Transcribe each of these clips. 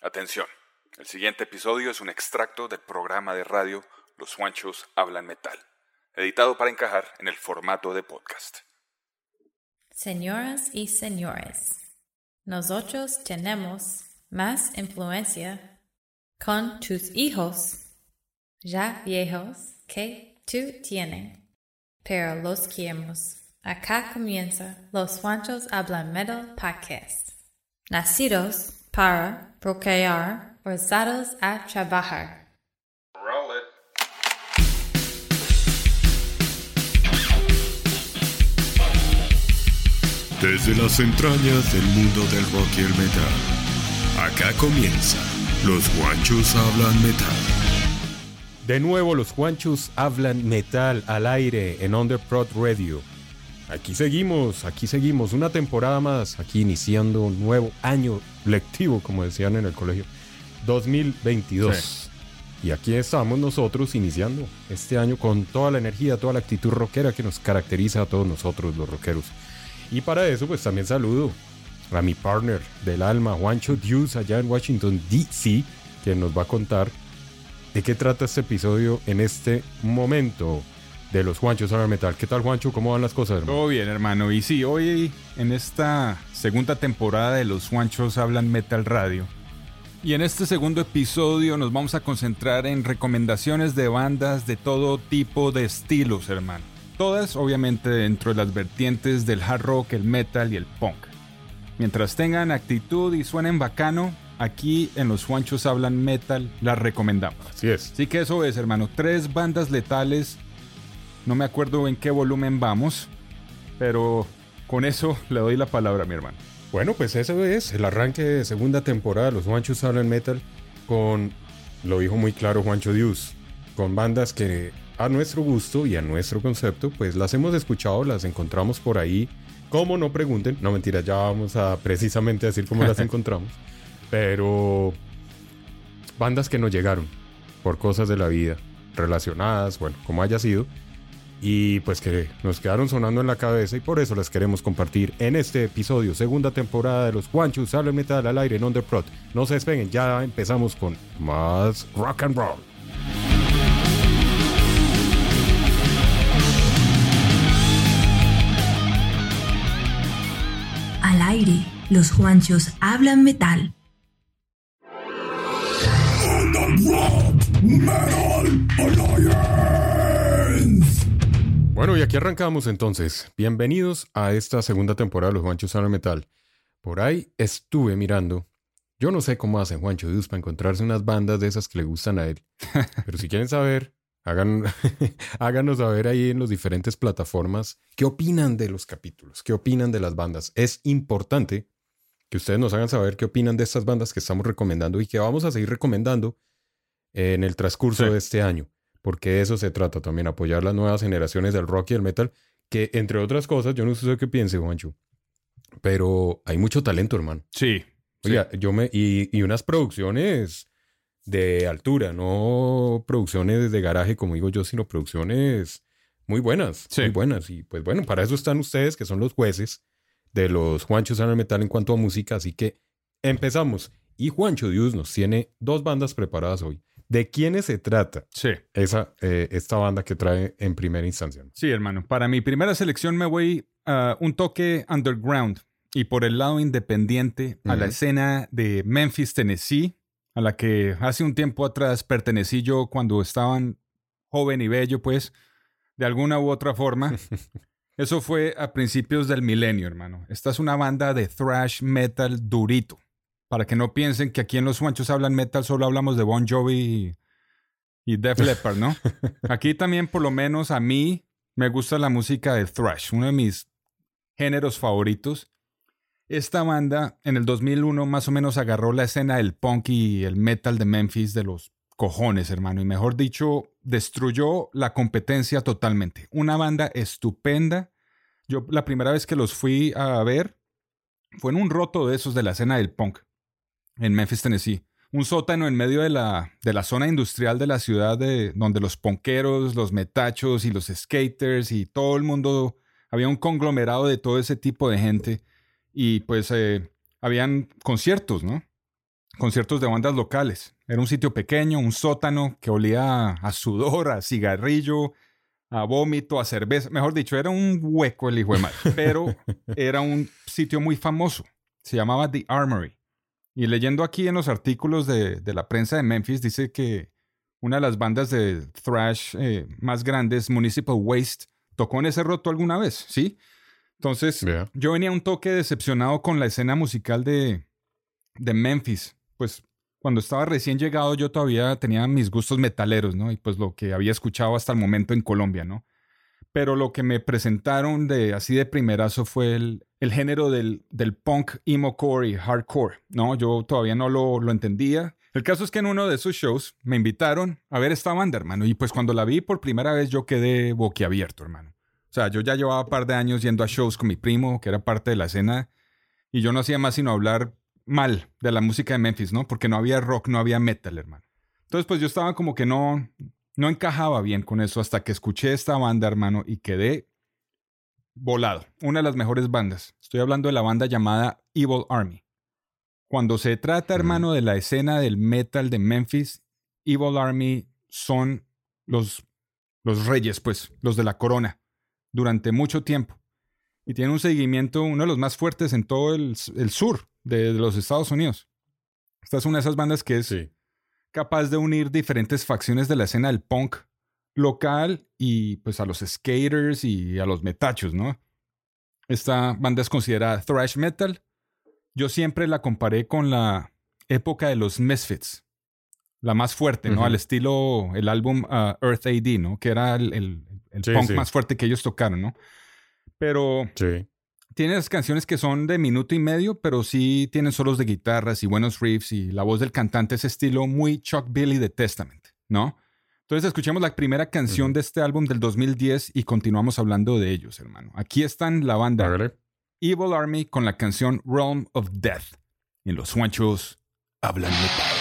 Atención, el siguiente episodio es un extracto del programa de radio Los Juanchos Hablan Metal, editado para encajar en el formato de podcast. Señoras y señores, nosotros tenemos más influencia con tus hijos ya viejos que tú tienes, pero los queremos. Acá comienza Los Juanchos Hablan Metal Podcast. Nacidos para procrear, forzados a trabajar. Roll it. Desde las entrañas del mundo del rock y el metal. Acá comienza. Los guanchos hablan metal. De nuevo los Juanchos hablan metal al aire en Underprod Radio. Aquí seguimos, aquí seguimos, una temporada más, aquí iniciando un nuevo año lectivo, como decían en el colegio, 2022. Y aquí estamos nosotros iniciando este año con toda la energía, toda la actitud rockera que nos caracteriza a todos nosotros los rockeros. Y para eso pues también saludo a mi partner del alma, Juancho Dius, allá en Washington, D.C., que nos va a contar de qué trata este episodio en este momento de los Juanchos Hablan Metal. ¿Qué tal, Juancho? ¿Cómo van las cosas, hermano? Todo bien, hermano. Y sí, hoy en esta segunda temporada de Los Juanchos Hablan Metal Radio. Y en este segundo episodio nos vamos a concentrar en recomendaciones de bandas de todo tipo de estilos, hermano. Todas, obviamente, dentro de las vertientes del hard rock, el metal y el punk. Mientras tengan actitud y suenen bacano, aquí en Los Juanchos Hablan Metal las recomendamos. Así es. Así que eso es, hermano. Tres bandas letales. No me acuerdo en qué volumen vamos. Pero con eso le doy la palabra a mi hermano. Bueno, pues eso es el arranque de segunda temporada. Los Juanchos hablan metal con, lo dijo muy claro Juancho Dius, con bandas que a nuestro gusto y a nuestro concepto, pues las hemos escuchado, las encontramos por ahí. Como no pregunten, no mentira, ya vamos a precisamente decir cómo las encontramos. Pero bandas que nos llegaron por cosas de la vida relacionadas, bueno, como haya sido, y pues que nos quedaron sonando en la cabeza y por eso las queremos compartir en este episodio, segunda temporada de los Juanchos Sale Metal al aire en Underprod. No se despeguen, ya empezamos con más rock and roll. Al aire, los Juanchos hablan metal. Bueno, y aquí arrancamos entonces. Bienvenidos a esta segunda temporada de los Juanchos Sale Metal. Por ahí estuve mirando. Yo no sé cómo hacen Juancho Dios para encontrarse unas bandas de esas que le gustan a él. Pero si quieren saber, hagan, háganos saber ahí en las diferentes plataformas qué opinan de los capítulos, qué opinan de las bandas. Es importante que ustedes nos hagan saber qué opinan de estas bandas que estamos recomendando y que vamos a seguir recomendando en el transcurso Sí. de este año. Porque de eso se trata también, apoyar las nuevas generaciones del rock y el metal, que entre otras cosas, yo no sé qué piense, Juancho, pero hay mucho talento, hermano. Sí. sí. Oiga, yo me. Y, y unas producciones de altura, no producciones de garaje, como digo yo, sino producciones muy buenas. Sí. Muy buenas. Y pues bueno, para eso están ustedes, que son los jueces de los Juanchos en el Metal en cuanto a música. Así que empezamos. Y Juancho Dios nos tiene dos bandas preparadas hoy. ¿De quiénes se trata Sí. esa, eh, esta banda que trae en primera instancia? Sí, hermano. Para mi primera selección me voy a un toque underground. y por el lado independiente a la escena de Memphis, Tennessee, a la que hace un tiempo atrás pertenecí yo cuando estaban joven y bello, pues, de alguna u otra forma. Eso fue a principios del milenio, hermano. Esta es una banda de thrash metal durito. Para que no piensen que aquí en Los Juanchos hablan metal, solo hablamos de Bon Jovi y, y Def Leppard, ¿no? Aquí también, por lo menos a mí, me gusta la música de thrash, uno de mis géneros favoritos. Esta banda en el 2001 más o menos agarró la escena del punk y el metal de Memphis de los cojones, hermano. Y mejor dicho, destruyó la competencia totalmente. Una banda estupenda. Yo la primera vez que los fui a ver fue en un roto de esos de la escena del punk en Memphis, Tennessee. Un sótano en medio de la, de la zona industrial de la ciudad de, donde los ponqueros, los metachos y los skaters y todo el mundo, había un conglomerado de todo ese tipo de gente y pues eh, habían conciertos, ¿no? Conciertos de bandas locales. Era un sitio pequeño, un sótano que olía a sudor, a cigarrillo, a vómito, a cerveza. Mejor dicho, era un hueco el hijo de madre. Pero era un sitio muy famoso. Se llamaba The Armory. Y leyendo aquí en los artículos de, de la prensa de Memphis, dice que una de las bandas de thrash eh, más grandes, Municipal Waste, tocó en ese roto alguna vez, ¿sí? Entonces, yo venía un toque decepcionado con la escena musical de, de Memphis. Pues cuando estaba recién llegado yo todavía tenía mis gustos metaleros, ¿no? Y pues lo que había escuchado hasta el momento en Colombia, ¿no? Pero lo que me presentaron de así de primerazo fue el, el género del, del punk, emo core y hardcore, ¿no? Yo todavía no lo, lo entendía. El caso es que en uno de esos shows me invitaron a ver esta banda, hermano. Y pues cuando la vi por primera vez yo quedé boquiabierto, hermano. O sea, yo ya llevaba un par de años yendo a shows con mi primo, que era parte de la escena, y yo no hacía más sino hablar mal de la música de Memphis, ¿no? Porque no había rock, no había metal, hermano. Entonces, pues yo estaba como que no, no encajaba bien con eso hasta que escuché esta banda, hermano, y quedé volado. Una de las mejores bandas. Estoy hablando de la banda llamada Evil Army. Cuando se trata, hermano, de la escena del metal de Memphis, Evil Army son los, los reyes, pues, los de la corona, durante mucho tiempo. Y tienen un seguimiento, uno de los más fuertes en todo el, el sur de, de los Estados Unidos. Esta es una de esas bandas que es Sí. Capaz de unir diferentes facciones de la escena del punk local y pues a los skaters y a los metachos, ¿no? Esta banda es considerada thrash metal. Yo siempre la comparé con la época de los Misfits, la más fuerte, ¿no? Al estilo el álbum uh, Earth AD, ¿no? Que era el, el- el Sí, punk sí. más fuerte que ellos tocaron, ¿no? Pero Sí. Tienes canciones que son de minuto y medio, pero sí tienen solos de guitarras y buenos riffs y la voz del cantante es estilo muy Chuck Billy de Testament, ¿no? Entonces escuchemos la primera canción de este álbum del 2010 y continuamos hablando de ellos, hermano. Aquí están la banda. Evil Army con la canción Realm of Death. En los Juanchos hablan. Unleash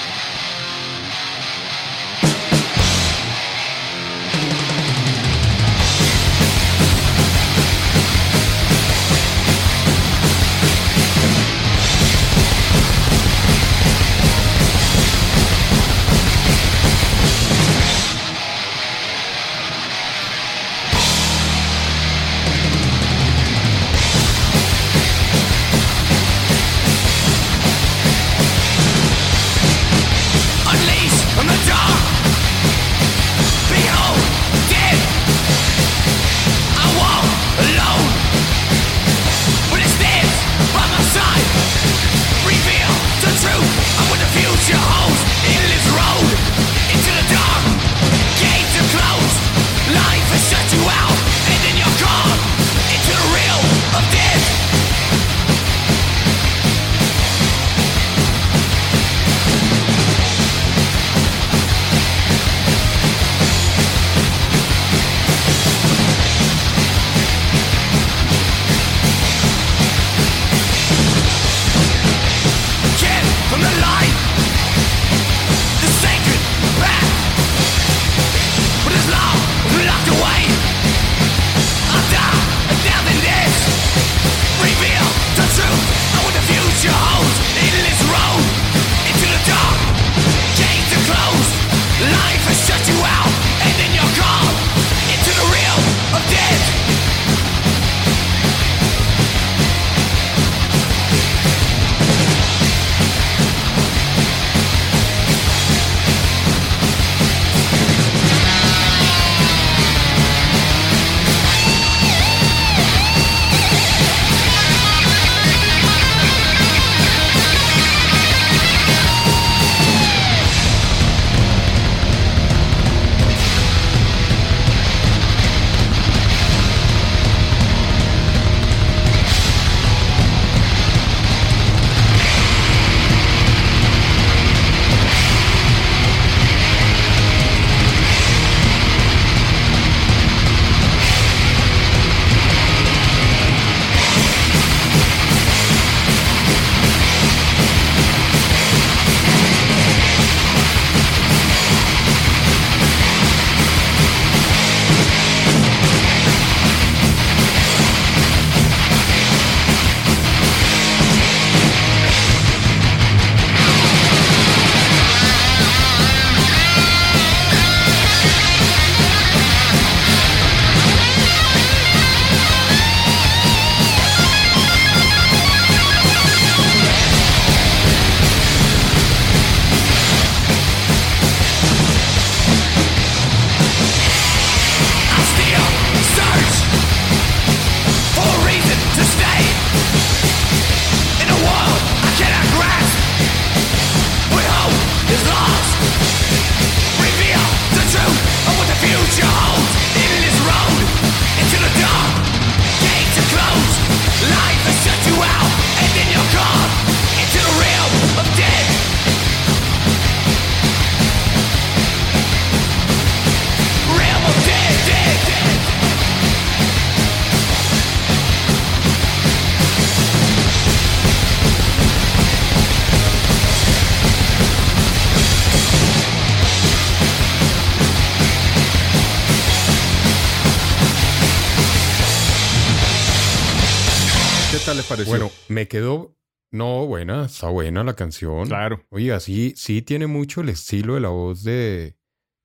me quedó. No, buena, está buena la canción. claro. Oiga, sí, sí tiene mucho el estilo de la voz de,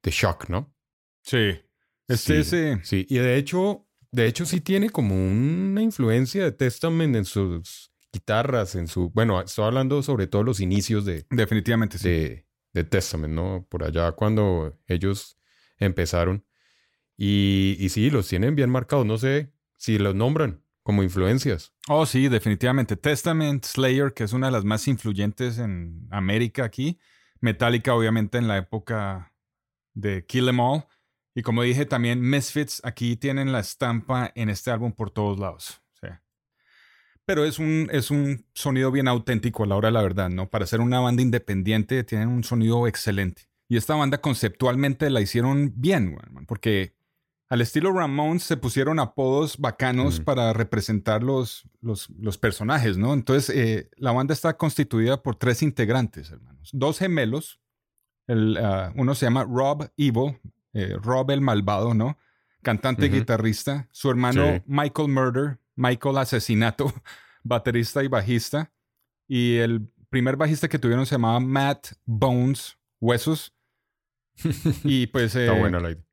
de Shock, ¿no? Sí. Este sí, sí, y de hecho, de hecho sí tiene como una influencia de Testament en sus guitarras, en su, bueno, estoy hablando sobre todo los inicios de, definitivamente sí. de, de Testament, ¿no? Por allá cuando ellos empezaron. Y, y sí, los tienen bien marcados, no sé si los nombran como influencias. Oh, sí, definitivamente. Testament, Slayer, que es una de las más influyentes en América aquí. Metallica, obviamente, en la época de Kill Em All. Y como dije, también Misfits aquí tienen la estampa en este álbum por todos lados. Pero es un, es un sonido bien auténtico a la hora de la verdad, ¿no? Para ser una banda independiente tienen un sonido excelente. Y esta banda conceptualmente la hicieron bien, porque al estilo Ramones se pusieron apodos bacanos Mm. para representar los, los, los personajes, ¿no? Entonces, eh, la banda está constituida por tres integrantes, hermanos. Dos gemelos. El, ah, uno se llama Rob Evil, eh, Rob el malvado, ¿no? Cantante y guitarrista. Su hermano Sí. Michael Murder, Michael Asesinato, baterista y bajista. Y el primer bajista que tuvieron se llamaba Matt Bones Huesos. y pues... Está eh, buena la idea.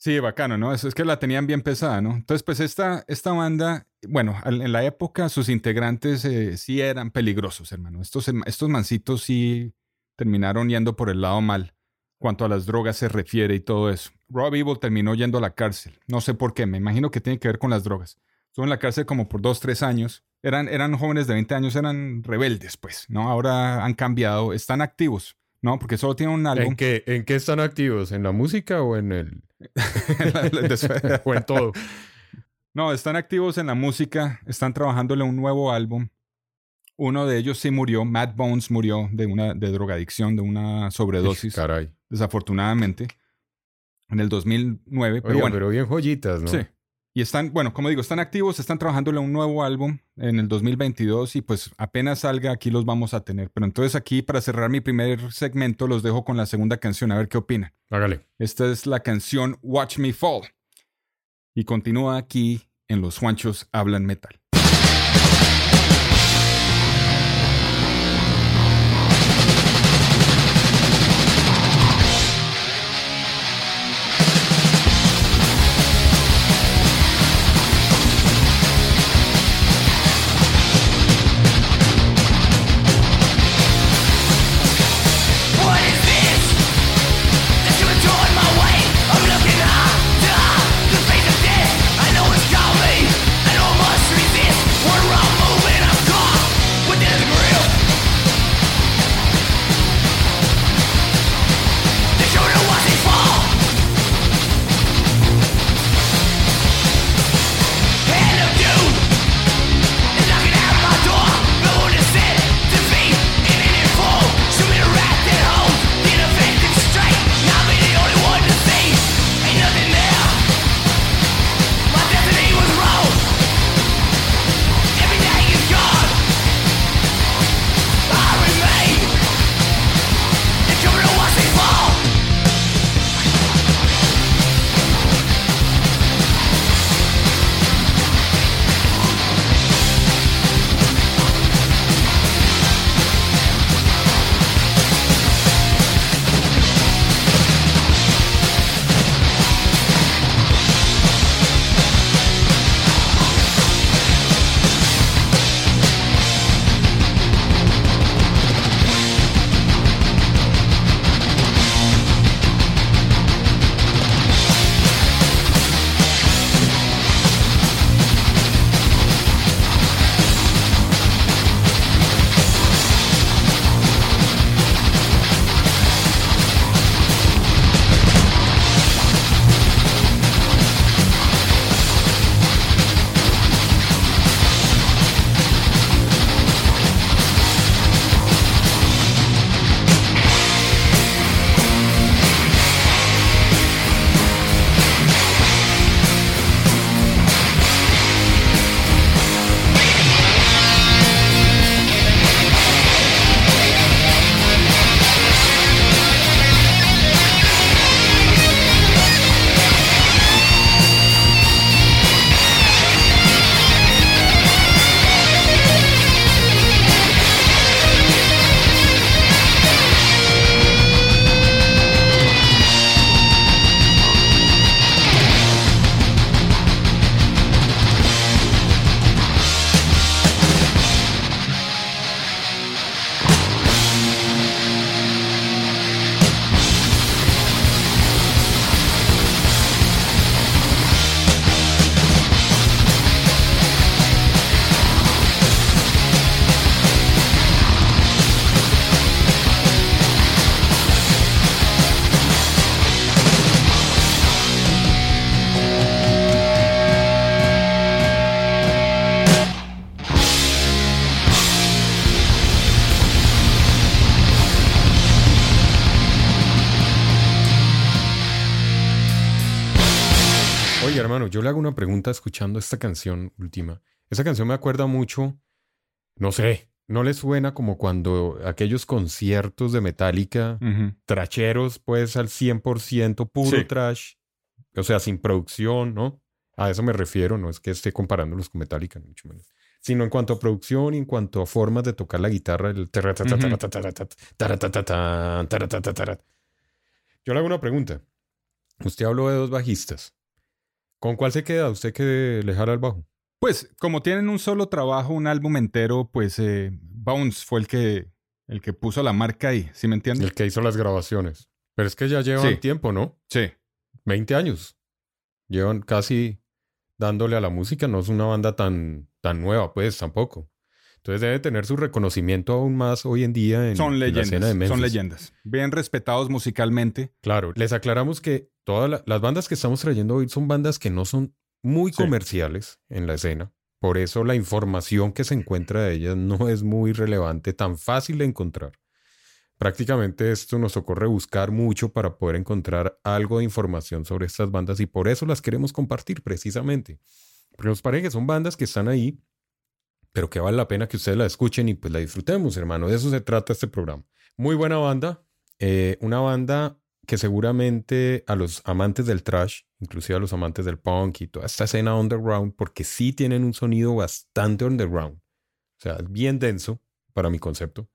Sí, bacano, ¿no? Es, es que la tenían bien pesada, ¿no? Entonces, pues esta, esta banda, bueno, en la época sus integrantes eh, sí eran peligrosos, hermano. Estos, em- estos mancitos sí terminaron yendo por el lado mal cuanto a las drogas se refiere y todo eso. Rob Evil terminó yendo a la cárcel. No sé por qué, me imagino que tiene que ver con las drogas. Estuvo en la cárcel como por dos, tres años. Eran, eran jóvenes de 20 años, eran rebeldes, pues, ¿no? Ahora han cambiado, están activos, ¿no? Porque solo tienen un álbum. ¿En qué, ¿En qué están activos? ¿En la música o en el... O en todo? No, están activos en la música, están trabajándole un nuevo álbum. Uno de ellos sí murió, Matt Bones murió de una de drogadicción, de una sobredosis, Caray. desafortunadamente, en el 2009. Pero Oiga, bueno, pero bien joyitas, ¿no? sí. Y están, bueno, como digo, están activos, están trabajándole un nuevo álbum en el 2022 y pues apenas salga aquí los vamos a tener. Pero entonces aquí, para cerrar mi primer segmento, los dejo con la segunda canción, a ver qué opinan. Hágale. Esta es la canción Watch Me Fall. Y continúa aquí en Los Juanchos Hablan Metal. Le hago una pregunta escuchando esta canción última. Esa canción me acuerda mucho, no sé, ¿no le suena como cuando aquellos conciertos de Metallica, Ujú. tracheros, pues al 100%, puro Sí. trash, o sea, sin producción, ¿no? A eso me refiero, no es que esté comparándolos con Metallica, mucho menos. Sino en cuanto a producción y en cuanto a formas de tocar la guitarra, el. Yo le hago una pregunta. Usted habló de dos bajistas. ¿Con cuál se queda? ¿Usted que le jala el bajo? Pues como tienen un solo trabajo, un álbum entero, pues eh, Bones fue el que, el que puso la marca ahí, ¿sí me entiendes? El que hizo las grabaciones. Pero es que ya llevan Sí. tiempo, ¿no? Sí. 20 años. Llevan casi dándole a la música. No es una banda tan, tan nueva, pues, tampoco. Entonces debe tener su reconocimiento aún más hoy en día en, Son en la escena de son leyendas. Bien respetados musicalmente. Claro, les aclaramos que todas la- las bandas que estamos trayendo hoy son bandas que no son muy Sí. comerciales en la escena. Por eso la información que se encuentra de ellas no es muy relevante, tan fácil de encontrar. Prácticamente esto nos ocurre buscar mucho para poder encontrar algo de información sobre estas bandas y por eso las queremos compartir precisamente. Porque nos parece que son bandas que están ahí, pero que vale la pena que ustedes la escuchen y pues la disfrutemos, hermano. De eso se trata este programa. Muy buena banda, eh, una banda que seguramente a los amantes del trash, inclusive a los amantes del punk y toda esta escena underground, porque sí tienen un sonido bastante underground, o sea, bien denso para mi concepto.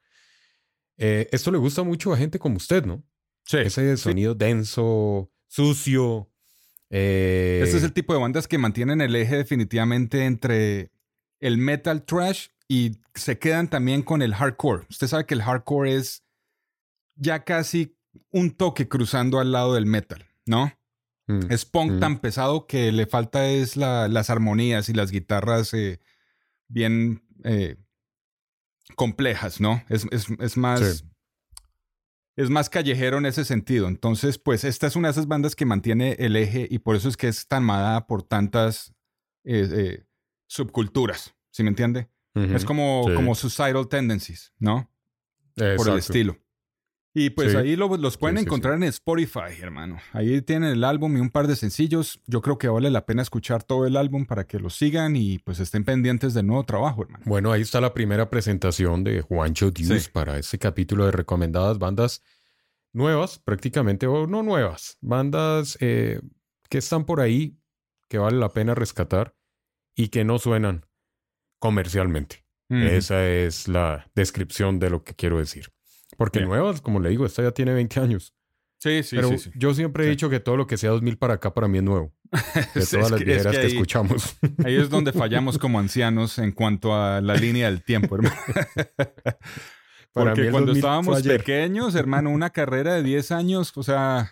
Eh, esto le gusta mucho a gente como usted, ¿no? Sí. Ese sonido denso, sucio. eh, Este es el tipo de bandas que mantienen el eje definitivamente entre el metal trash y se quedan también con el hardcore. Usted sabe que el hardcore es ya casi un toque cruzando al lado del metal, ¿no? mm, Es punk Mm. tan pesado que le falta es la- las armonías y las guitarras eh, bien eh, complejas, ¿no? Es, es- es más... Sí. Es más callejero en ese sentido. Entonces, pues esta es una de esas bandas que mantiene el eje y por eso es que es tan amada por tantas eh, eh, subculturas. ¿Sí me entiende? Es como, sí. como Suicidal Tendencies, ¿no? Por el estilo. Y pues Sí. ahí lo- los pueden Sí, encontrar en Spotify, hermano. Ahí tienen el álbum y un par de sencillos. Yo creo que vale la pena escuchar todo el álbum para que lo sigan y pues estén pendientes del nuevo trabajo, hermano. Bueno, ahí está la primera presentación de Juancho Dios para este capítulo de recomendadas bandas nuevas, prácticamente, o no nuevas, bandas eh, que están por ahí, que vale la pena rescatar y que no suenan comercialmente. Esa es la descripción de lo que quiero decir. Porque Bien. nuevas, como le digo, esta ya tiene 20 años. Sí, sí, pero sí. sí. yo siempre he Sí. dicho que todo lo que sea 2000 para acá para mí es nuevo. De todas es las que- es que escuchamos. Ahí es donde fallamos como ancianos en cuanto a la línea del tiempo, hermano. Porque cuando 2000 fue estábamos pequeños, hermano, una carrera de 10 años, o sea,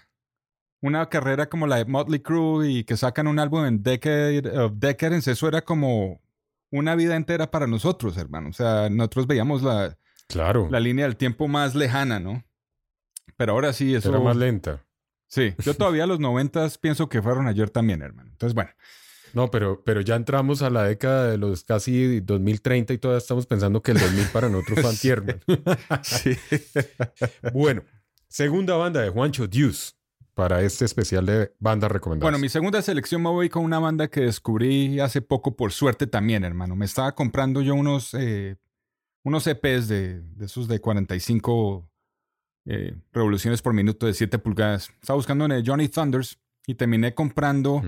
una carrera como la de Motley Crue y que sacan un álbum en Decade of Decadence, eso era como una vida entera para nosotros, hermano. O sea, nosotros veíamos la, Claro, la línea del tiempo más lejana, ¿no? Pero ahora sí, eso... era más lenta. Sí, yo todavía los noventas pienso que fueron ayer también, hermano. Entonces, bueno. No, pero, pero ya entramos a la década de los casi 2030 y todavía estamos pensando que el 2000 para nosotros fue antier. Sí. Bueno, segunda banda de Juancho Deuce para este especial de bandas recomendadas. Bueno, mi segunda selección me voy con una banda que descubrí hace poco por suerte también, hermano. Me estaba comprando yo unos, eh, unos EPs de, de esos de 45 eh, revoluciones por minuto de 7 pulgadas. Estaba buscando en el Johnny Thunders y terminé comprando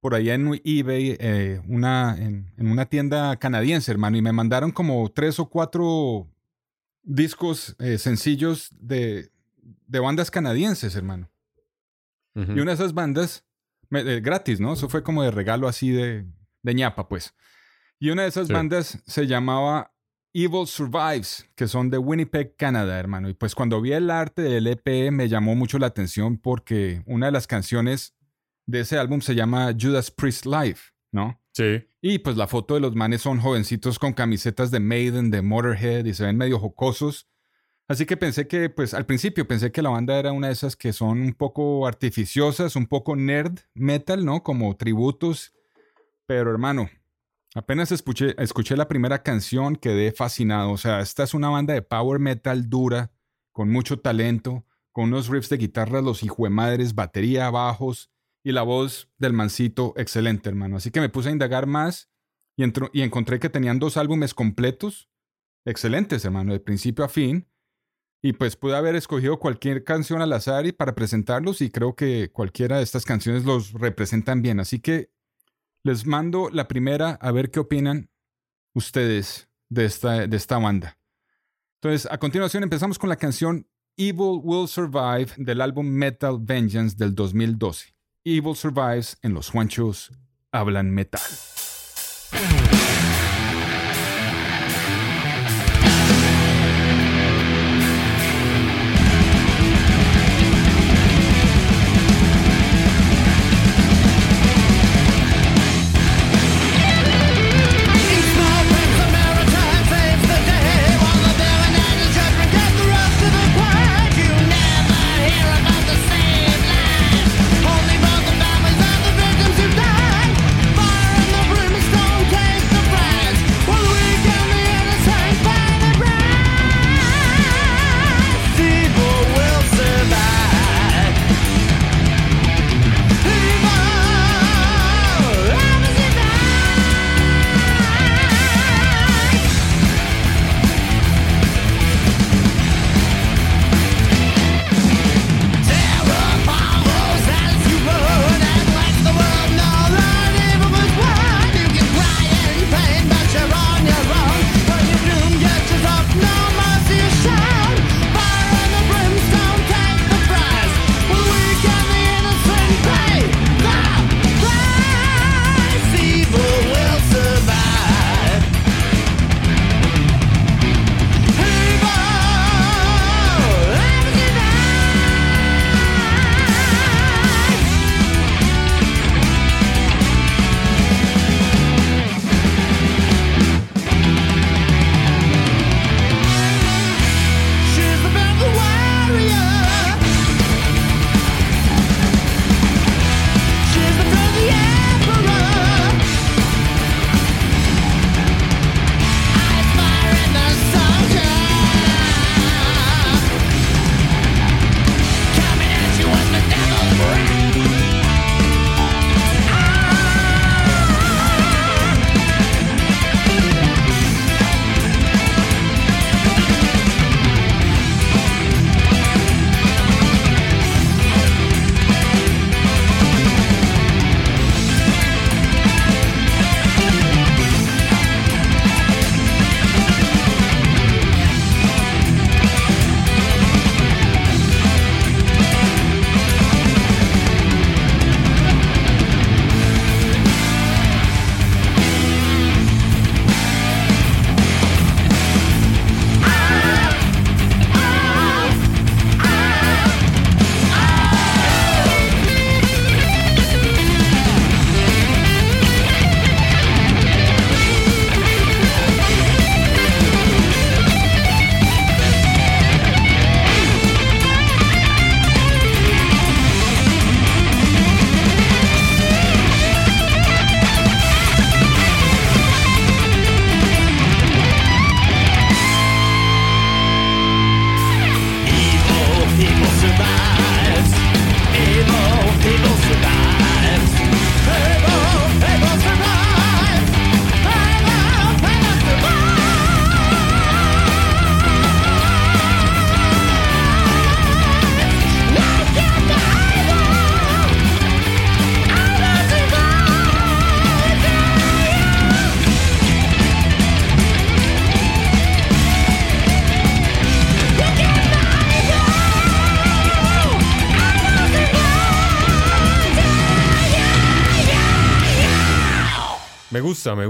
por allá en eBay eh, una, en, en una tienda canadiense, hermano. Y me mandaron como tres o cuatro discos eh, sencillos de, de bandas canadienses, hermano. Y una de esas bandas, me- eh, gratis, ¿no? Eso fue como de regalo así de, de ñapa, pues. Y una de esas Sí. bandas se llamaba Evil Survives, que son de Winnipeg, Canadá, hermano. Y pues cuando vi el arte del EP me llamó mucho la atención porque una de las canciones de ese álbum se llama Judas Priest Live, ¿no? Sí, Y pues la foto de los manes son jovencitos con camisetas de Maiden, de Motorhead y se ven medio jocosos. Así que pensé que, pues al principio pensé que la banda era una de esas que son un poco artificiosas, un poco nerd metal, ¿no? Como tributos. Pero hermano, apenas escuché, escuché la primera canción quedé fascinado. O sea, esta es una banda de power metal dura, con mucho talento, con unos riffs de guitarra, los hijuemadres, batería, bajos y la voz del mancito excelente, hermano. Así que me puse a indagar más y, entro- y encontré que tenían dos álbumes completos, excelentes, hermano, de principio a fin. Y pues pude haber escogido cualquier canción al azar y para presentarlos y creo que cualquiera de estas canciones los representan bien. Así que les mando la primera a ver qué opinan ustedes de esta, de esta banda. Entonces, a continuación empezamos con la canción Evil Will Survive del álbum Metal Vengeance del 2012. Evil Survives en los Juanchos hablan metal.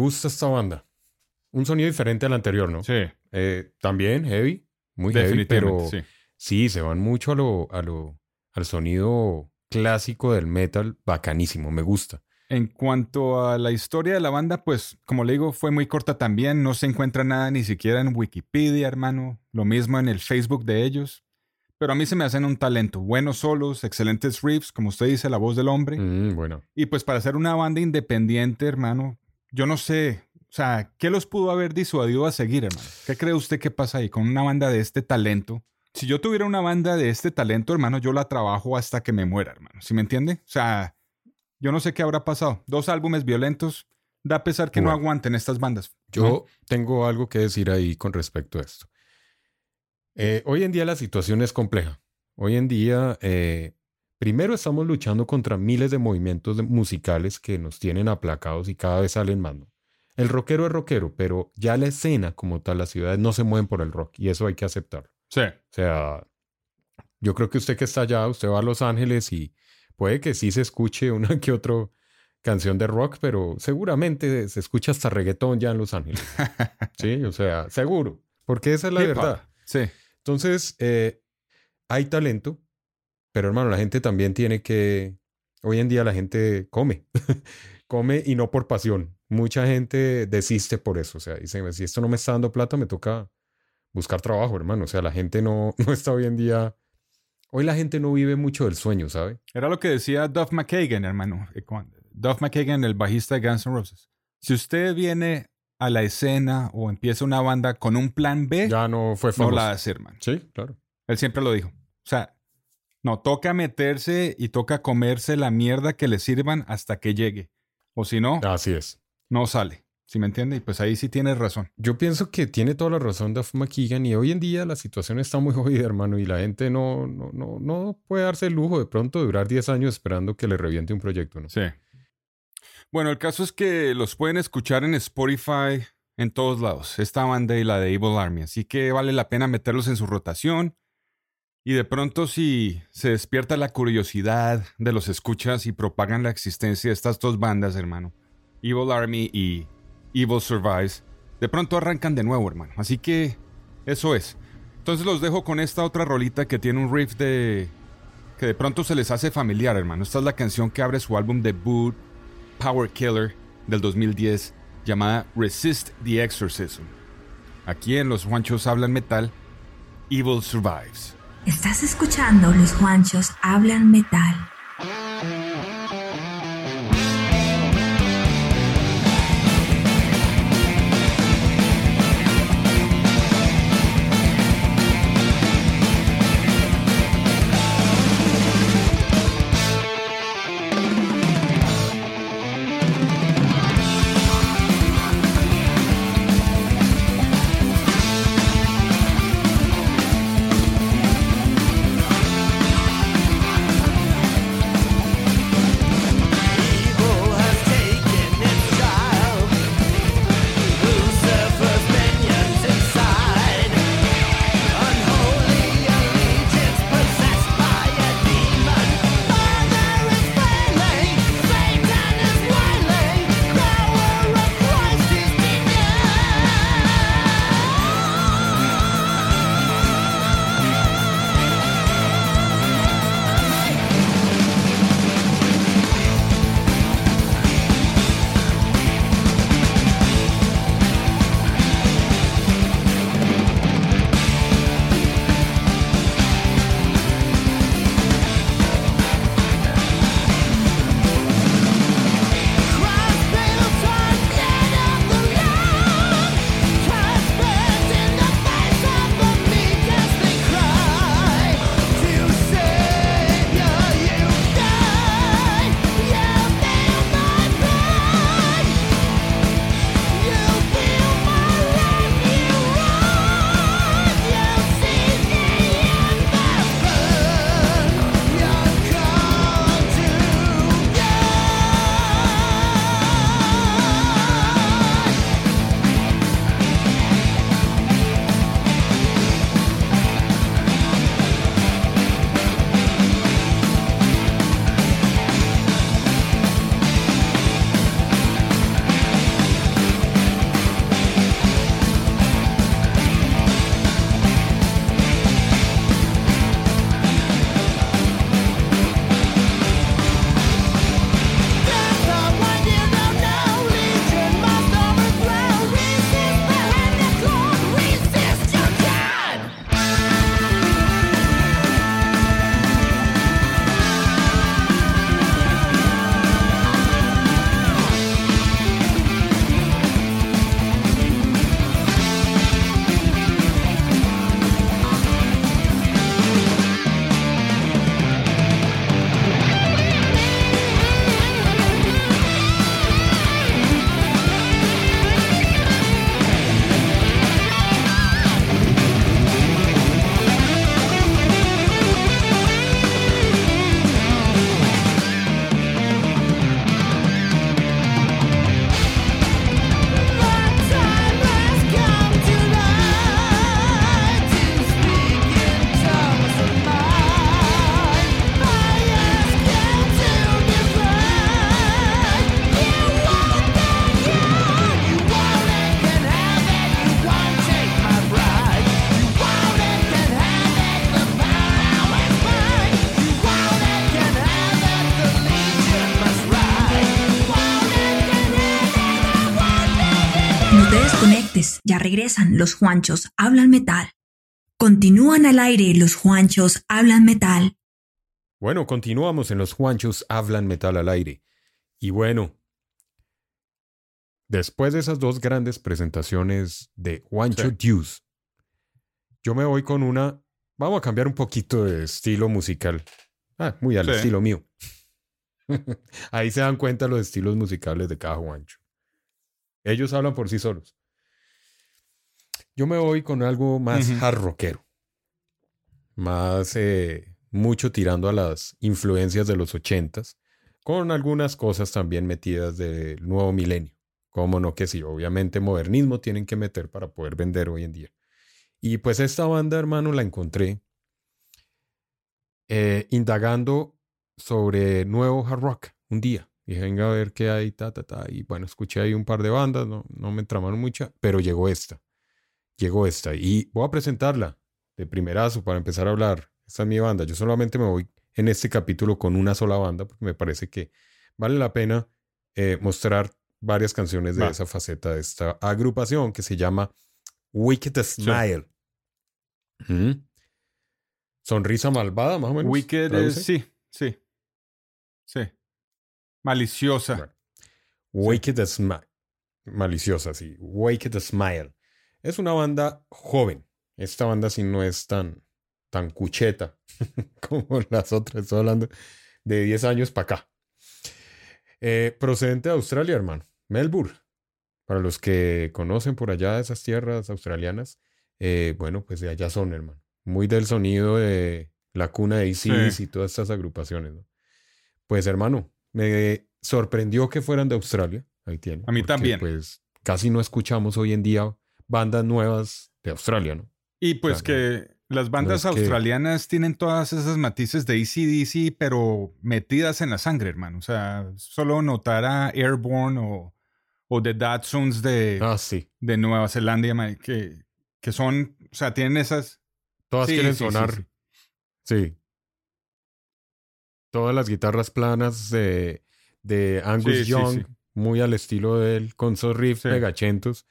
Gusta, me gusta esta banda. Un sonido diferente al anterior, ¿no? Sí, Eh, también heavy, muy heavy, pero sí. sí, se van mucho a lo, a lo, al sonido clásico del metal, bacanísimo, me gusta. En cuanto a la historia de la banda, pues como le digo, fue muy corta también. No se encuentra nada ni siquiera en Wikipedia, hermano. Lo mismo en el Facebook de ellos. Pero a mí se me hacen un talento. Buenos solos, excelentes riffs, como usted dice, la voz del hombre. Mm, bueno, Y pues para ser una banda independiente, hermano, yo no sé. O sea, ¿qué los pudo haber disuadido a seguir, hermano? ¿Qué cree usted que pasa ahí con una banda de este talento? Si yo tuviera una banda de este talento, hermano, yo la trabajo hasta que me muera, hermano. ¿Sí me entiende? O sea, Yo no sé qué habrá pasado. Dos álbumes violentos. Da pesar que no aguanten estas bandas. Yo tengo algo que decir ahí con respecto a esto. Eh, hoy en día la situación es compleja. Hoy en día, eh, primero estamos luchando contra miles de movimientos musicales que nos tienen aplacados y cada vez salen más. El rockero es rockero, pero ya la escena como tal, las ciudades no se mueven por el rock y eso hay que aceptarlo. Sí. O sea, yo creo que usted que está allá, usted va a Los Ángeles y puede que sí se escuche una que otra canción de rock, pero seguramente se escucha hasta reggaetón ya en Los Ángeles. sí, o sea, seguro, porque esa es la Hip hop. verdad. Sí. Entonces, eh, hay talento, pero hermano, la gente también tiene que, hoy en día la gente come, come y no por pasión. Mucha gente desiste por eso, o sea, dicen, si esto no me está dando plata, me toca buscar trabajo, hermano. O sea, la gente no, no está hoy en día, hoy la gente no vive mucho del sueño, ¿sabe? Era lo que decía Duff McKagan, hermano. Eh, Duff McKagan, el bajista de Guns N' Roses. Si usted viene a la escena o empieza una banda con un plan B, Ya no fue no famoso. la hace, hermano. Sí, claro. Él siempre lo dijo. O sea, no, toca meterse y toca comerse la mierda que le sirvan hasta que llegue. O si no, Así es. no sale. ¿Sí me entiende? Y pues ahí sí tienes razón. Yo pienso que tiene toda la razón Duff McKagan y hoy en día la situación está muy jodida, hermano, y la gente no, no, no, no puede darse el lujo de pronto de durar 10 años esperando que le reviente un proyecto, ¿no? Sí. Bueno, el caso es que los pueden escuchar en Spotify en todos lados, esta banda y la de Evil Army, así que vale la pena meterlos en su rotación. Y de pronto si se despierta la curiosidad de los escuchas y propagan la existencia de estas dos bandas, hermano, Evil Army y Evil Survives, de pronto arrancan de nuevo, hermano. Así que eso es. Entonces los dejo con esta otra rolita que tiene un riff de... que de pronto se les hace familiar, hermano. Esta es la canción que abre su álbum debut Power Killer del 2010 llamada Resist the Exorcism. Aquí en Los Juanchos Hablan Metal, Evil Survives. Estás escuchando Los Juanchos Hablan Metal. Regresan los Juanchos Hablan Metal. Continúan al aire los Juanchos Hablan Metal. Bueno, continuamos en los Juanchos Hablan Metal al aire. Y bueno, después de esas dos grandes presentaciones de Juancho Deuce, yo me voy con una. Vamos a cambiar un poquito de estilo musical. Ah, muy al Sí. estilo mío. Ahí se dan cuenta los estilos musicales de cada Juancho. Ellos hablan por sí solos. Yo me voy con algo más hard rockero. Más eh, mucho tirando a las influencias de los ochentas, con algunas cosas también metidas del nuevo milenio. Cómo no que sí, obviamente modernismo tienen que meter para poder vender hoy en día. Y pues esta banda, hermano, la encontré eh, indagando sobre nuevo hard rock un día. Dije, venga a ver qué hay, ta, ta, ta. Y bueno, escuché ahí un par de bandas, no, no me tramaron mucha, pero llegó esta. Llegó esta. Y voy a presentarla de primerazo para empezar a hablar. Esta es mi banda. Yo solamente me voy en este capítulo con una sola banda porque me parece que vale la pena eh, mostrar varias canciones de Va. esa faceta de esta agrupación que se llama Wicked Smile. Sonrisa malvada, más o menos. Wicked es, sí, sí. Sí. Maliciosa. Bueno. Wicked Smile. Maliciosa, sí. Wicked Smile. Es una banda joven. Esta banda sí no es tan, tan cucheta como las otras. Estoy hablando de 10 años para acá. Eh, procedente de Australia, hermano. Melbourne. Para los que conocen por allá esas tierras australianas, eh, bueno, pues de allá son, hermano. Muy del sonido de la cuna de Isis Sí. y todas estas agrupaciones, ¿no? Pues, hermano, me sorprendió que fueran de Australia. Ahí tiene. A mí porque, también. Pues casi no escuchamos hoy en día bandas nuevas de Australia, ¿no? Y pues Claro. que las bandas que- australianas tienen todas esas matices de ACDC, pero metidas en la sangre, hermano. O sea, solo notar a Airborne o, o The Datsuns de, Ah, sí. de Nueva Zelanda, que, que son, o sea, tienen esas... Todas Sí, quieren sí, sonar. sí. Todas las guitarras planas de, de Angus Young, muy al estilo de él, con esos riffs pegachentos.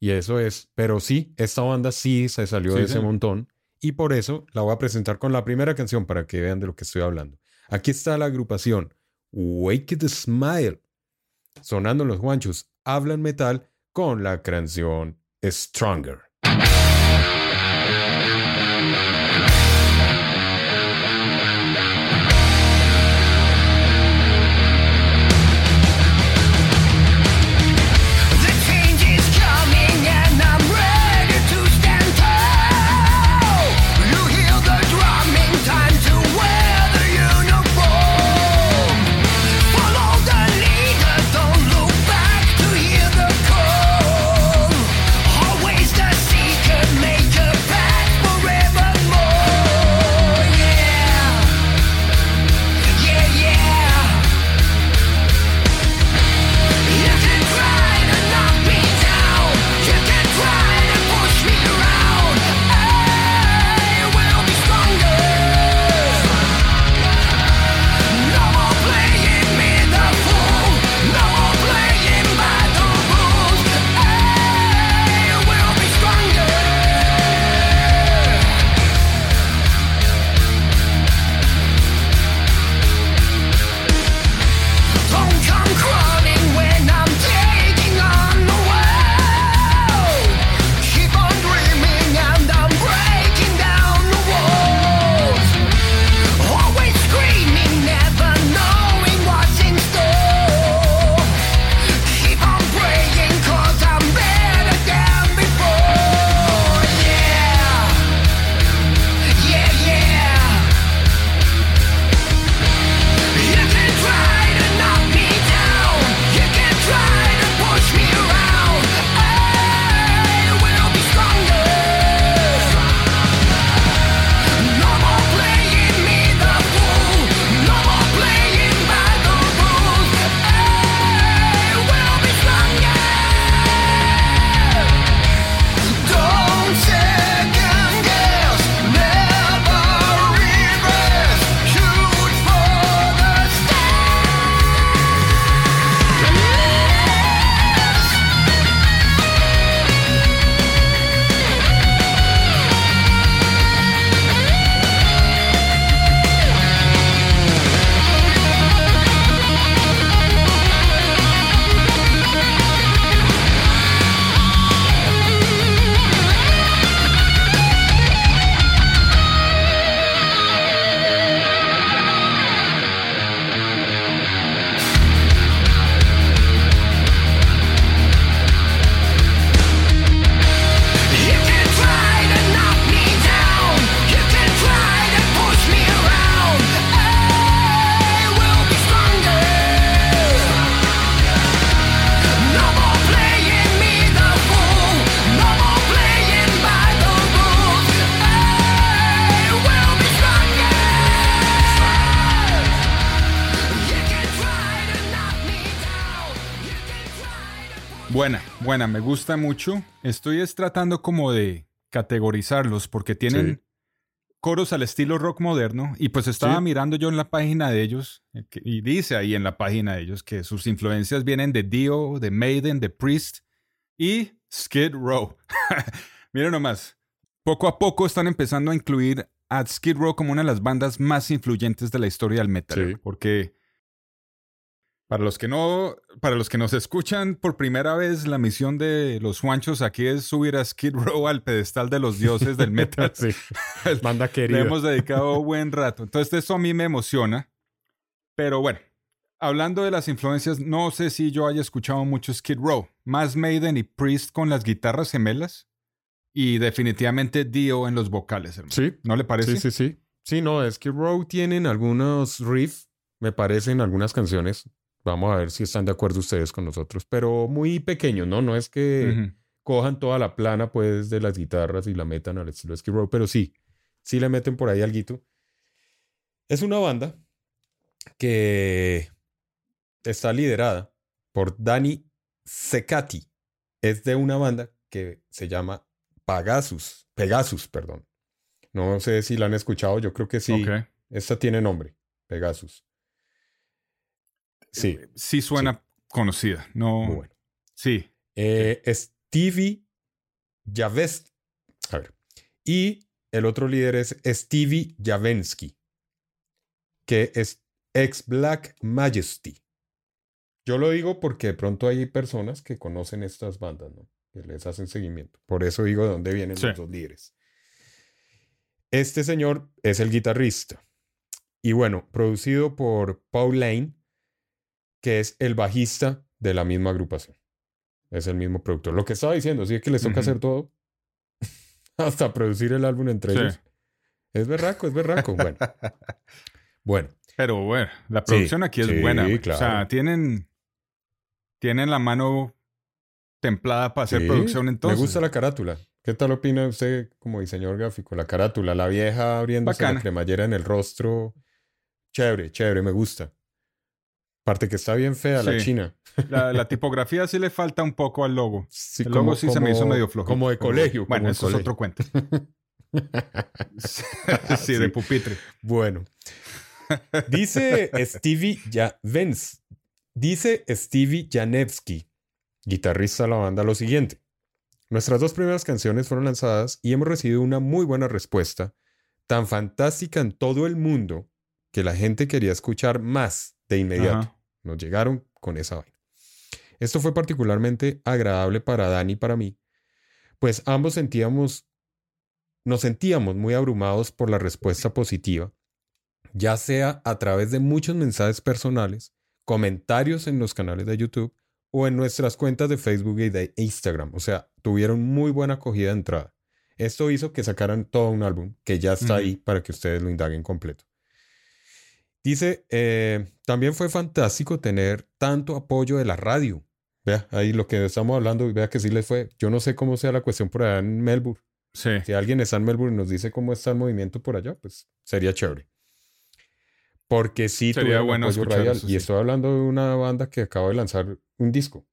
Y eso es. Pero sí, esta banda sí se salió Sí, de ese montón. Y por eso la voy a presentar con la primera canción para que vean de lo que estoy hablando. Aquí está la agrupación Wake Smile. Sonando los guanchos, hablan metal con la canción Stronger. Buena, me gusta mucho. Estoy es tratando como de categorizarlos porque tienen Sí. coros al estilo rock moderno y pues estaba Sí. mirando yo en la página de ellos eh, y dice ahí en la página de ellos que sus influencias vienen de Dio, de Maiden, de Priest y Skid Row. Miren nomás, poco a poco están empezando a incluir a Skid Row como una de las bandas más influyentes de la historia del metal, Sí. porque para los que no, para los que nos escuchan por primera vez, la misión de los Juanchos aquí es subir a Skid Row al pedestal de los dioses del metal. Sí. Banda Le querida. hemos dedicado buen rato. Entonces, eso a mí me emociona. Pero bueno, hablando de las influencias, no sé si yo haya escuchado mucho Skid Row. Más Maiden y Priest con las guitarras gemelas. Y definitivamente Dio en los vocales, hermano. Sí. ¿No le parece? Sí, sí, sí. Sí, no, que Row tienen algunos riffs, me parecen algunas canciones. Vamos a ver si están de acuerdo ustedes con nosotros, pero muy pequeños, ¿no? No es que cojan toda la plana, pues, de las guitarras y la metan al estilo Skid Row, pero sí, sí le meten por ahí alguito. Es una banda que está liderada por Danny Secati. Es de una banda que se llama Pegasus, Pegasus, perdón. No sé si la han escuchado, yo creo que sí. Ok. Esta tiene nombre, Pegasus. Sí, Sí suena conocida. No. muy bueno. Sí. Eh, Stevie Javes. A ver. Y el otro líder es Stevie Javensky, que es ex Black Majesty. Yo lo digo porque de pronto hay personas que conocen estas bandas, ¿no? Que les hacen seguimiento. Por eso digo de dónde vienen Sí. los dos líderes. Este señor es el guitarrista. Y bueno, producido por Paul Lane, que es el bajista de la misma agrupación. Es el mismo productor. Lo que estaba diciendo, sí es que les toca hacer todo. Hasta producir el álbum entre Sí. ellos. Es berraco, es berraco. Bueno. bueno. Pero bueno, la Sí, producción aquí es sí, buena. güey. O claro. sea, tienen, tienen la mano templada para hacer producción entonces. Me gusta la carátula. ¿Qué tal opina usted como diseñador gráfico? La carátula, la vieja abriéndose Bacana. la cremallera en el rostro. Chévere, chévere, me gusta. Aparte que está bien fea la china. La, la tipografía sí le falta un poco al logo. Sí, el logo sí se me hizo medio flojo. Como de colegio. Bueno, de eso es otro cuento. sí, de Sí. pupitre. Bueno. Dice Stevie Javens. Dice Stevie Janevsky, guitarrista de la banda, lo siguiente. Nuestras dos primeras canciones fueron lanzadas y hemos recibido una muy buena respuesta, tan fantástica en todo el mundo que la gente quería escuchar más de inmediato. Ajá. Nos llegaron con esa vaina. Esto fue particularmente agradable para Dani y para mí, pues ambos sentíamos, nos sentíamos muy abrumados por la respuesta positiva, ya sea a través de muchos mensajes personales, comentarios en los canales de YouTube o en nuestras cuentas de Facebook y de Instagram. O sea, tuvieron muy buena acogida de entrada. Esto hizo que sacaran todo un álbum que ya está ahí para que ustedes lo indaguen completo. Dice, eh, también fue fantástico tener tanto apoyo de la radio. Vea, ahí lo que estamos hablando, vea que sí les fue. Yo no sé cómo sea la cuestión por allá en Melbourne. Sí. Si alguien está en Melbourne y nos dice cómo está el movimiento por allá, pues sería chévere. Porque sí Sería bueno apoyo radial. eso, y estoy hablando de una banda que acaba de lanzar un disco,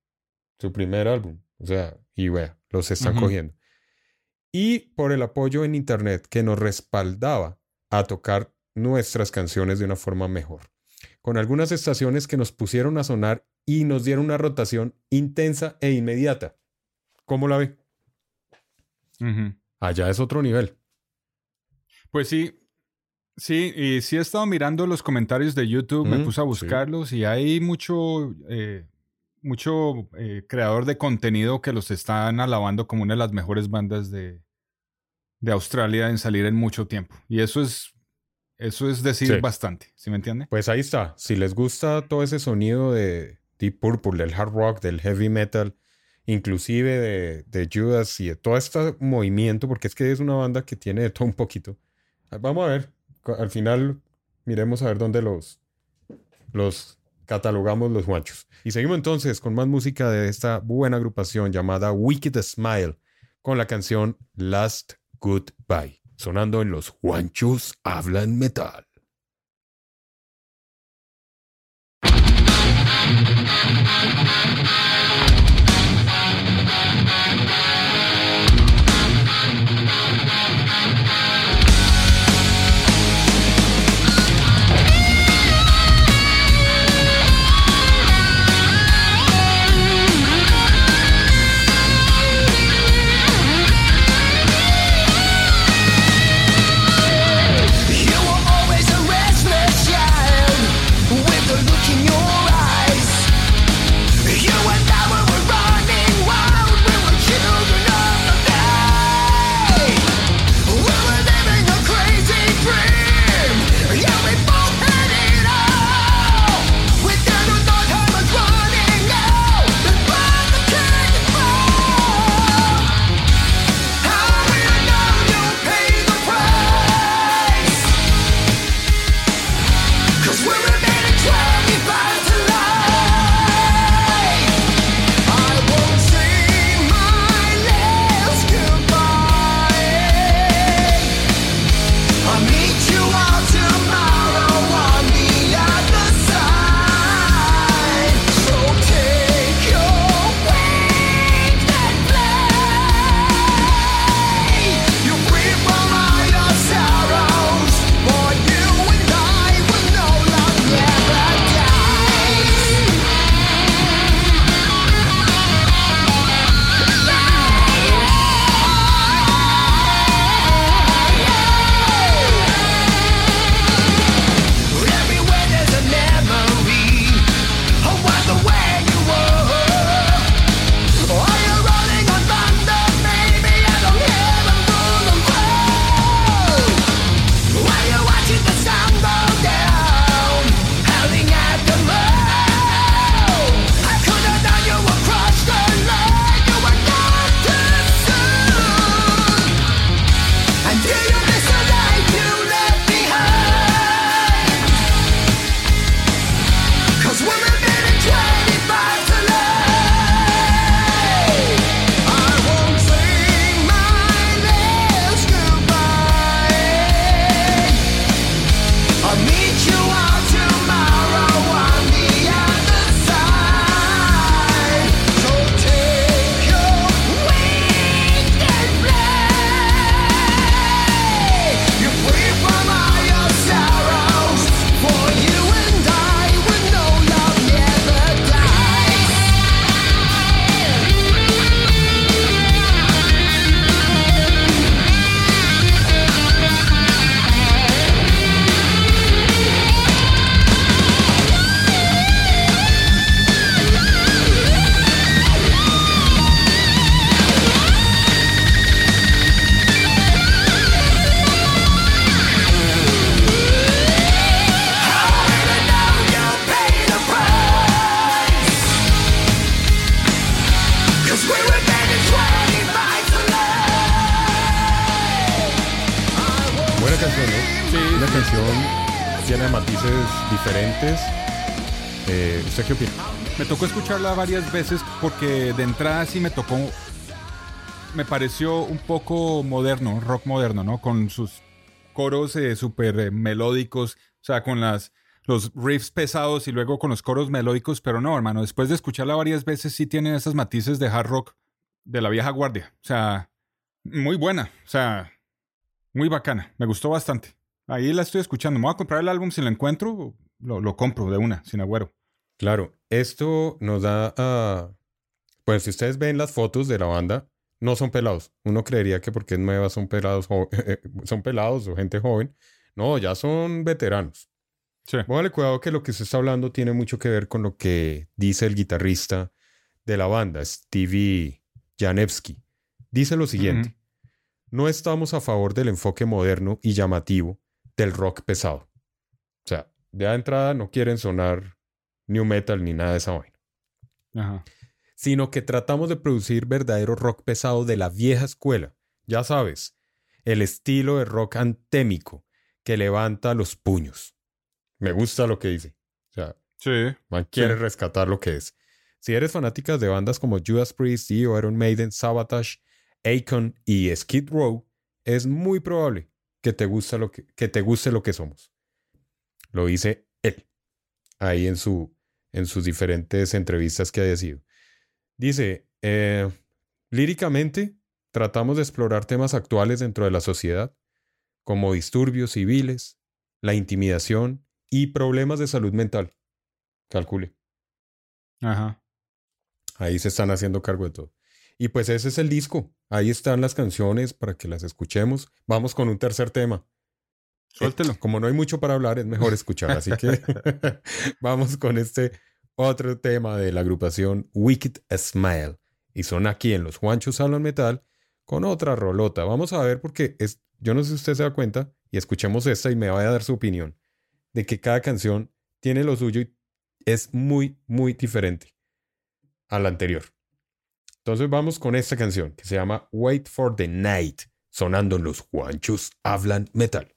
su primer álbum. O sea, y vea, los están cogiendo. Y por el apoyo en internet que nos respaldaba a tocar nuestras canciones de una forma mejor. Con algunas estaciones que nos pusieron a sonar y nos dieron una rotación intensa e inmediata. ¿Cómo la ve? Ujú. Allá es otro nivel. Pues sí, sí, y sí he estado mirando los comentarios de YouTube, me Mm, puse a sí. buscarlos y hay mucho, eh, mucho eh, creador de contenido que los están alabando como una de las mejores bandas de, de Australia en salir en mucho tiempo. Y eso es, eso es decir Sí. bastante, ¿sí me entiende? Pues ahí está. Si les gusta todo ese sonido de Deep Purple, del hard rock, del heavy metal, inclusive de, de Judas y de todo este movimiento, porque es que es una banda que tiene de todo un poquito. Vamos a ver. Al final miremos a ver dónde los, los catalogamos los guanchos. Y seguimos entonces con más música de esta buena agrupación llamada Wicked Smile, con la canción Last Goodbye, sonando en los guanchos hablan metal. Tocó escucharla varias veces porque de entrada sí me tocó. Me pareció un poco moderno, rock moderno, ¿no? Con sus coros eh, súper eh, melódicos, o sea, con las, los riffs pesados y luego con los coros melódicos, pero no, hermano, después de escucharla varias veces sí tiene esos matices de hard rock de la vieja guardia. O sea, muy buena, o sea, muy bacana, me gustó bastante. Ahí la estoy escuchando. Me voy a comprar el álbum si lo encuentro, lo, lo compro de una, sin agüero. Claro, esto nos da a... Pues si ustedes ven las fotos de la banda, no son pelados. Uno creería que porque es nueva son pelados, jo- son pelados o gente joven. No, ya son veteranos. Sí. Póngale cuidado que lo que se está hablando tiene mucho que ver con lo que dice el guitarrista de la banda, Stevie Janevsky. Dice lo siguiente. No estamos a favor del enfoque moderno y llamativo del rock pesado. O sea, de entrada no quieren sonar new metal ni nada de esa vaina. Ajá. Sino que tratamos de producir verdadero rock pesado de la vieja escuela. Ya sabes, el estilo de rock antémico que levanta los puños. Me gusta lo que dice. O sea, Sí. Man quiere rescatar lo que es. Si eres fanática de bandas como Judas Priest, Dio, Iron Maiden, Sabotage, Akon y Skid Row, es muy probable que te, guste lo que, que te guste lo que somos. Lo dice él, ahí en, su, en sus diferentes entrevistas que haya sido. Dice, eh, líricamente, tratamos de explorar temas actuales dentro de la sociedad, como disturbios civiles, la intimidación y problemas de salud mental. Calcule. Ajá. Ahí se están haciendo cargo de todo. Y pues ese es el disco. Ahí están las canciones para que las escuchemos. Vamos con un tercer tema. Suéltelo. Eh, como no hay mucho para hablar, es mejor escuchar. Así que vamos con este otro tema de la agrupación Wicked Smile. Y son aquí en los Juanchos Hablan Metal con otra rolota. Vamos a ver porque es, yo no sé si usted se da cuenta y escuchemos esta y me vaya a dar su opinión de que cada canción tiene lo suyo y es muy, muy diferente a la anterior. Entonces vamos con esta canción que se llama Wait for the Night, sonando en los Juanchos Hablan Metal.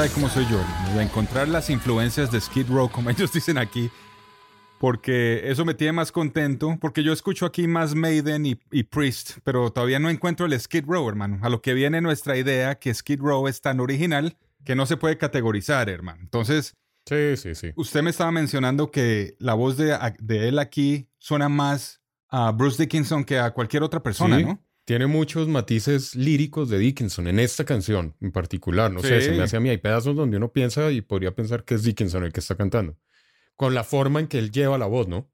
sabe cómo soy yo, de encontrar las influencias de Skid Row, como ellos dicen aquí, porque eso me tiene más contento, porque yo escucho aquí más Maiden y, y Priest, pero todavía no encuentro el Skid Row, hermano. A lo que viene nuestra idea que Skid Row es tan original que no se puede categorizar, hermano. Entonces, Sí, sí, sí. usted me estaba mencionando que la voz de, de él aquí suena más a Bruce Dickinson que a cualquier otra persona, Sí, ¿no? Tiene muchos matices líricos de Dickinson en esta canción en particular. No sé, se me hace a mí. Hay pedazos donde uno piensa y podría pensar que es Dickinson el que está cantando. Con la forma en que él lleva la voz, ¿no?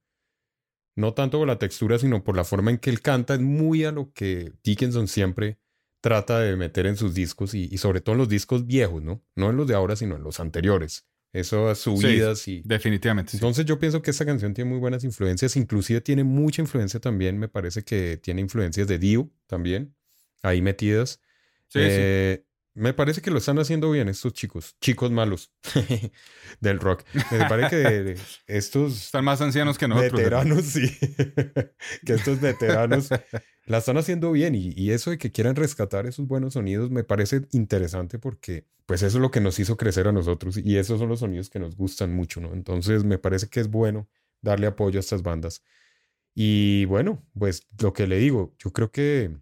No tanto por la textura, sino por la forma en que él canta. Es muy a lo que Dickinson siempre trata de meter en sus discos y, y sobre todo en los discos viejos, ¿no? No en los de ahora, sino en los anteriores. Esas subidas y... Definitivamente. sí. Entonces yo pienso que esta canción tiene muy buenas influencias, inclusive tiene mucha influencia también, me parece que tiene influencias de Dio también, ahí metidas. Sí, sí. Eh, Me parece que lo están haciendo bien estos chicos, chicos malos del rock. Me parece que estos Están más ancianos que nosotros. veteranos, sí, que estos veteranos la están haciendo bien y, y eso de que quieran rescatar esos buenos sonidos me parece interesante porque pues eso es lo que nos hizo crecer a nosotros y esos son los sonidos que nos gustan mucho, ¿no? Entonces me parece que es bueno darle apoyo a estas bandas. Y bueno, pues lo que le digo, yo creo que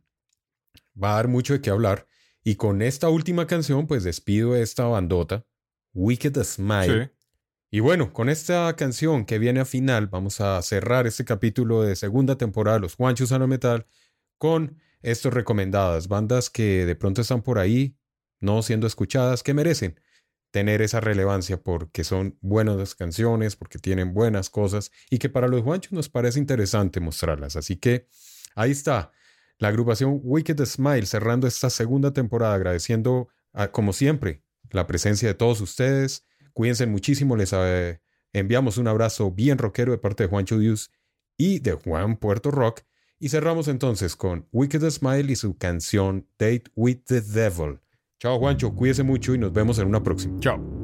va a dar mucho de qué hablar y con esta última canción pues despido esta bandota, Wicked Smile. Sí. Y bueno, con esta canción que viene a final, vamos a cerrar este capítulo de segunda temporada de Los Juanchos a la Metal con estos recomendadas, bandas que de pronto están por ahí, no siendo escuchadas, que merecen tener esa relevancia porque son buenas canciones, porque tienen buenas cosas y que para los Juanchos nos parece interesante mostrarlas. Así que ahí está la agrupación Wicked Smile cerrando esta segunda temporada, agradeciendo como siempre la presencia de todos ustedes. Cuídense muchísimo, les eh, enviamos un abrazo bien rockero de parte de Juancho Dios y de Juan Puerto Rock. Y cerramos entonces con Wicked Smile y su canción Date with the Devil. Chao Juancho, cuídese mucho y nos vemos en una próxima. Chao.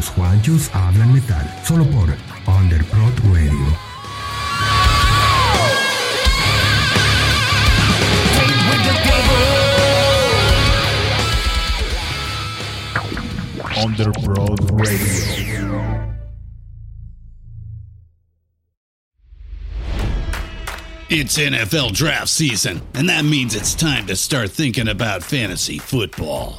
Los Juanchos Hablan Metal, solo por Underprod Radio. Underprod Radio. It's NFL draft season, and that means it's time to start thinking about fantasy football.